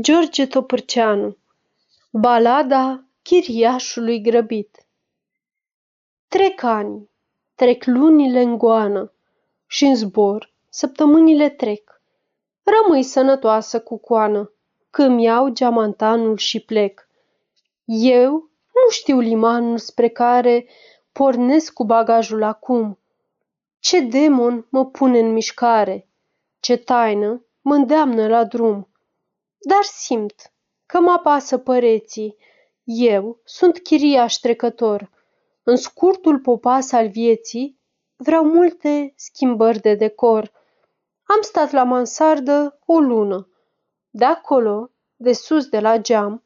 George Topârceanu Balada chiriașului grăbit Trec ani, trec lunile în goană și în zbor săptămânile trec. Rămâi sănătoasă cu coană, când iau geamantanul și plec. Eu nu știu limanul spre care pornesc cu bagajul acum. Ce demon mă pune în mișcare, ce taină mă îndeamnă la drum dar simt că mă apasă păreții. Eu sunt chiriaș trecător. În scurtul popas al vieții vreau multe schimbări de decor. Am stat la mansardă o lună. De acolo, de sus de la geam,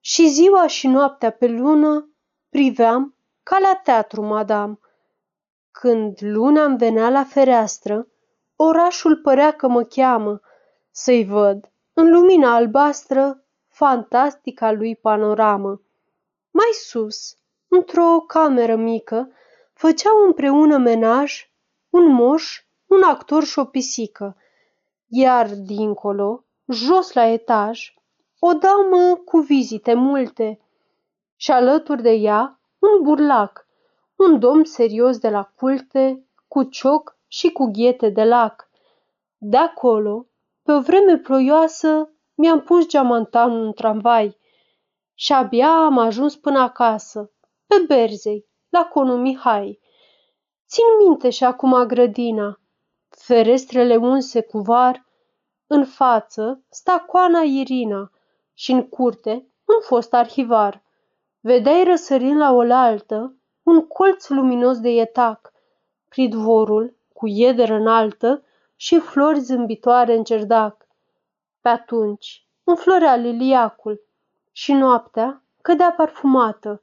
și ziua și noaptea pe lună priveam ca la teatru, madam. Când luna îmi venea la fereastră, orașul părea că mă cheamă să-i văd în lumina albastră fantastica lui panoramă. Mai sus, într-o cameră mică, făceau împreună menaj un moș, un actor și o pisică, iar dincolo, jos la etaj, o damă cu vizite multe și alături de ea un burlac, un domn serios de la culte, cu cioc și cu ghete de lac. De acolo, pe o vreme ploioasă mi-am pus geamantanul în tramvai și abia am ajuns până acasă, pe Berzei, la conul Mihai. Țin minte și acum grădina, ferestrele unse cu var, în față sta coana Irina și în curte un fost arhivar. Vedeai răsărind la oaltă un colț luminos de ietac, pridvorul cu iederă înaltă și flori zâmbitoare în cerdac. Pe atunci înflorea liliacul și noaptea cădea parfumată,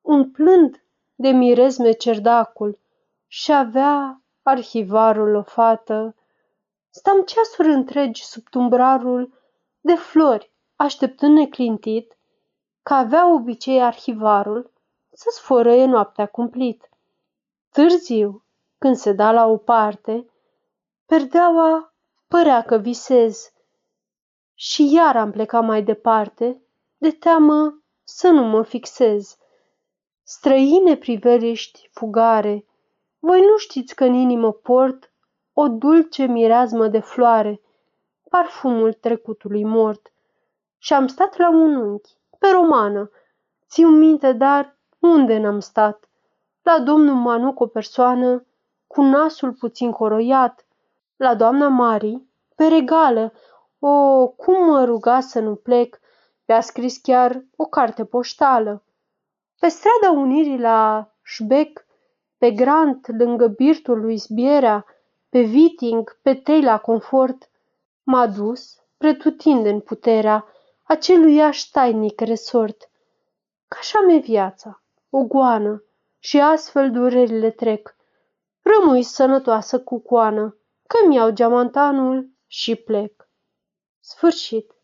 umplând de mirezme cerdacul și avea arhivarul o fată. Stam ceasuri întregi sub tumbrarul de flori, așteptând neclintit că avea obicei arhivarul să sfărăie noaptea cumplit. Târziu, când se da la o parte, Perdeaua părea că visez și iar am plecat mai departe, de teamă să nu mă fixez. Străine priveliști fugare, voi nu știți că în inimă port o dulce mireazmă de floare, parfumul trecutului mort. Și am stat la un unchi, pe romană, țiu minte, dar unde n-am stat? La domnul Manuc o persoană cu nasul puțin coroiat, la doamna Mari, pe regală, o, cum mă ruga să nu plec, mi-a scris chiar o carte poștală. Pe strada Unirii la Șbec, pe Grant, lângă birtul lui Sbierea, pe Viting, pe Tei la Confort, m-a dus, pretutindeni puterea, aceluiași tainic resort. Ca așa mi viața, o goană, și astfel durerile trec. Rămâi sănătoasă cu coană că-mi iau geamantanul și plec. Sfârșit.